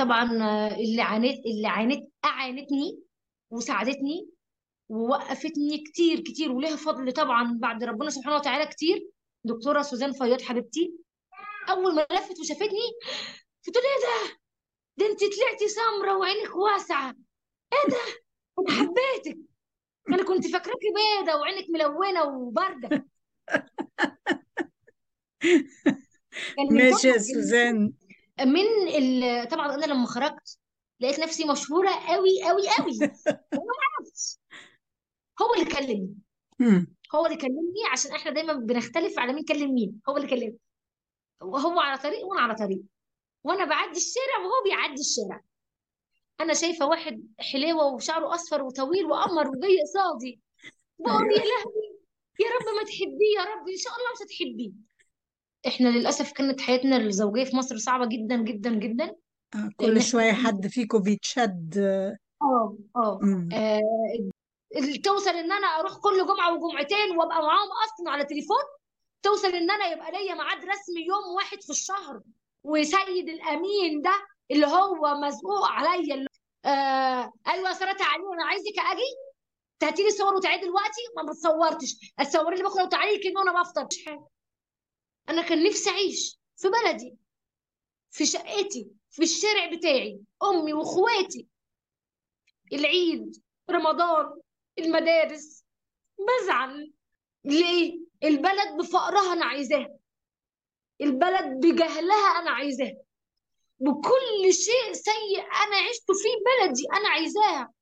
طبعا اللي عانيت اللي عانيت أعانتني وساعدتني ووقفتني كتير كتير وليها فضل طبعا بعد ربنا سبحانه وتعالى كتير. دكتورة سوزان فياض حبيبتي أول ما لفت وشافتني قلت لها إيه ده؟ ده أنت طلعتي سمرة وعينك واسعة. إيه ده؟ أنا حبيتك. أنا كنت فاكراكي بيضة وعينك ملونة وباردة. ماشي يا سوزان. من ال... طبعا أنا لما خرجت لقيت نفسي مشهورة قوي قوي قوي وما عرفتش هو اللي كلمني. هو اللي كلمني عشان إحنا دايما بنختلف على مين كلم مين. هو اللي كلمني. وهو على طريق وأنا على طريق. وأنا بعدي الشارع وهو بيعدي الشارع. أنا شايفة واحد حليوه وشعره أصفر وطويل وقمر وجاي قصادي. بقول يا لهوي يا رب ما تحبيه يا رب إن شاء الله مش هتحبيه. إحنا للأسف كانت حياتنا الزوجية في مصر صعبة جدا جدا جدا. آه، كل شوية حد فيكم بيتشد. آه آه. آه، توصل إن أنا أروح كل جمعة وجمعتين وأبقى معاهم أصلا على تليفون توصل إن أنا يبقى ليا ميعاد رسمي يوم واحد في الشهر. وسيد الأمين ده اللي هو مزقوق عليا اللي آه أيوه يا سارة تعالي أنا عايزك أجي. تهاتي لي صور وتعالي دلوقتي. ما بتصورتش. اتصوري لي بكره وتعالي كده وأنا بفطر. مش حاجة أنا كان نفسي أعيش في بلدي في شقتي في الشارع بتاعي أمي وإخواتي. العيد رمضان المدارس. بزعل. ليه؟ البلد بفقرها أنا عايزاها البلد بجهلها أنا عايزاها بكل شيء سيء أنا عشته في بلدي أنا عايزاها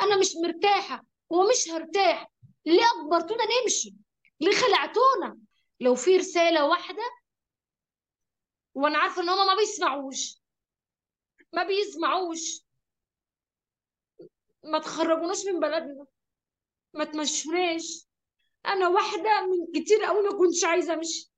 أنا مش مرتاحة ومش هرتاح. ليه اجبرتونا نمشي؟ ليه خلعتونا؟ لو في رسالة واحدة وأنا عارفة إن هما ما بيسمعوش. ما بيسمعوش. ما تخرجوناش من بلدنا. ما تمشوناش. أنا واحدة من كتير قوي ما كنتش عايزة أمشي.